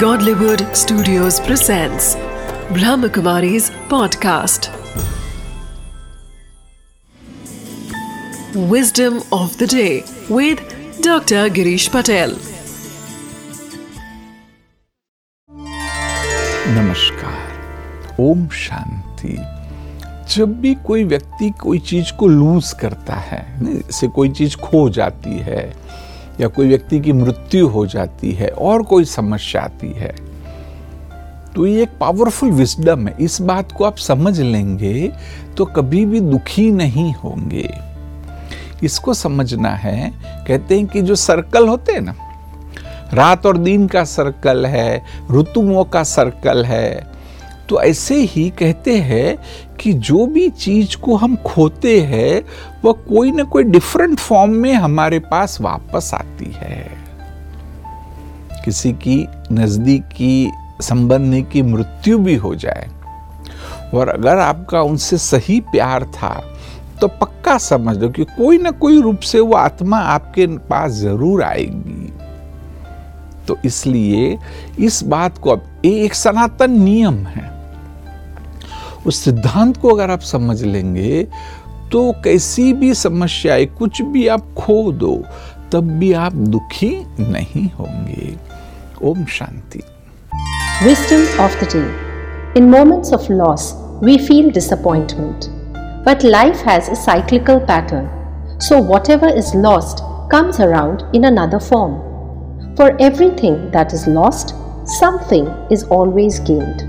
Godlywood Studios presents Brahmakumari's podcast. Wisdom of the day with Dr. Girish Patel. नमस्कार ओम शांति जब भी कोई व्यक्ति कोई चीज़ को लूज करता है से कोई चीज़ खो जाती है या कोई व्यक्ति की मृत्यु हो जाती है और कोई समस्या आती है। तो ये एक पावरफुल विजडम है। इस बात को आप समझ लेंगे तो कभी भी दुखी नहीं होंगे। इसको समझना है, कहते हैं कि जो सर्कल होते हैं ना, रात और दिन का सर्कल है, ऋतुओं का सर्कल है तो ऐसे ही कहते हैं कि जो भी चीज़ को हम खोते हैं, वह कोई ना कोई डिफरेंट फॉर्म में हमारे पास वापस आती है। किसी की नजदीकी, संबंधी की मृत्यु भी हो जाए। और अगर आपका उनसे सही प्यार था तो पक्का समझ लो कि कोई ना कोई रूप से वो आत्मा आपके पास ज़रूर आएगी। तो इसलिए इस बात को अब एक सनातन नियम है। उस सिद्धांत को अगर आप समझ लेंगे तो कैसी भी समस्या है कुछ भी आप खो दो, तब भी आप दुखी नहीं होंगे। Om Shanti. Wisdom of the day in moments of loss we feel disappointment but life has a cyclical pattern so whatever is lost comes around in another form for everything that is lost something is always gained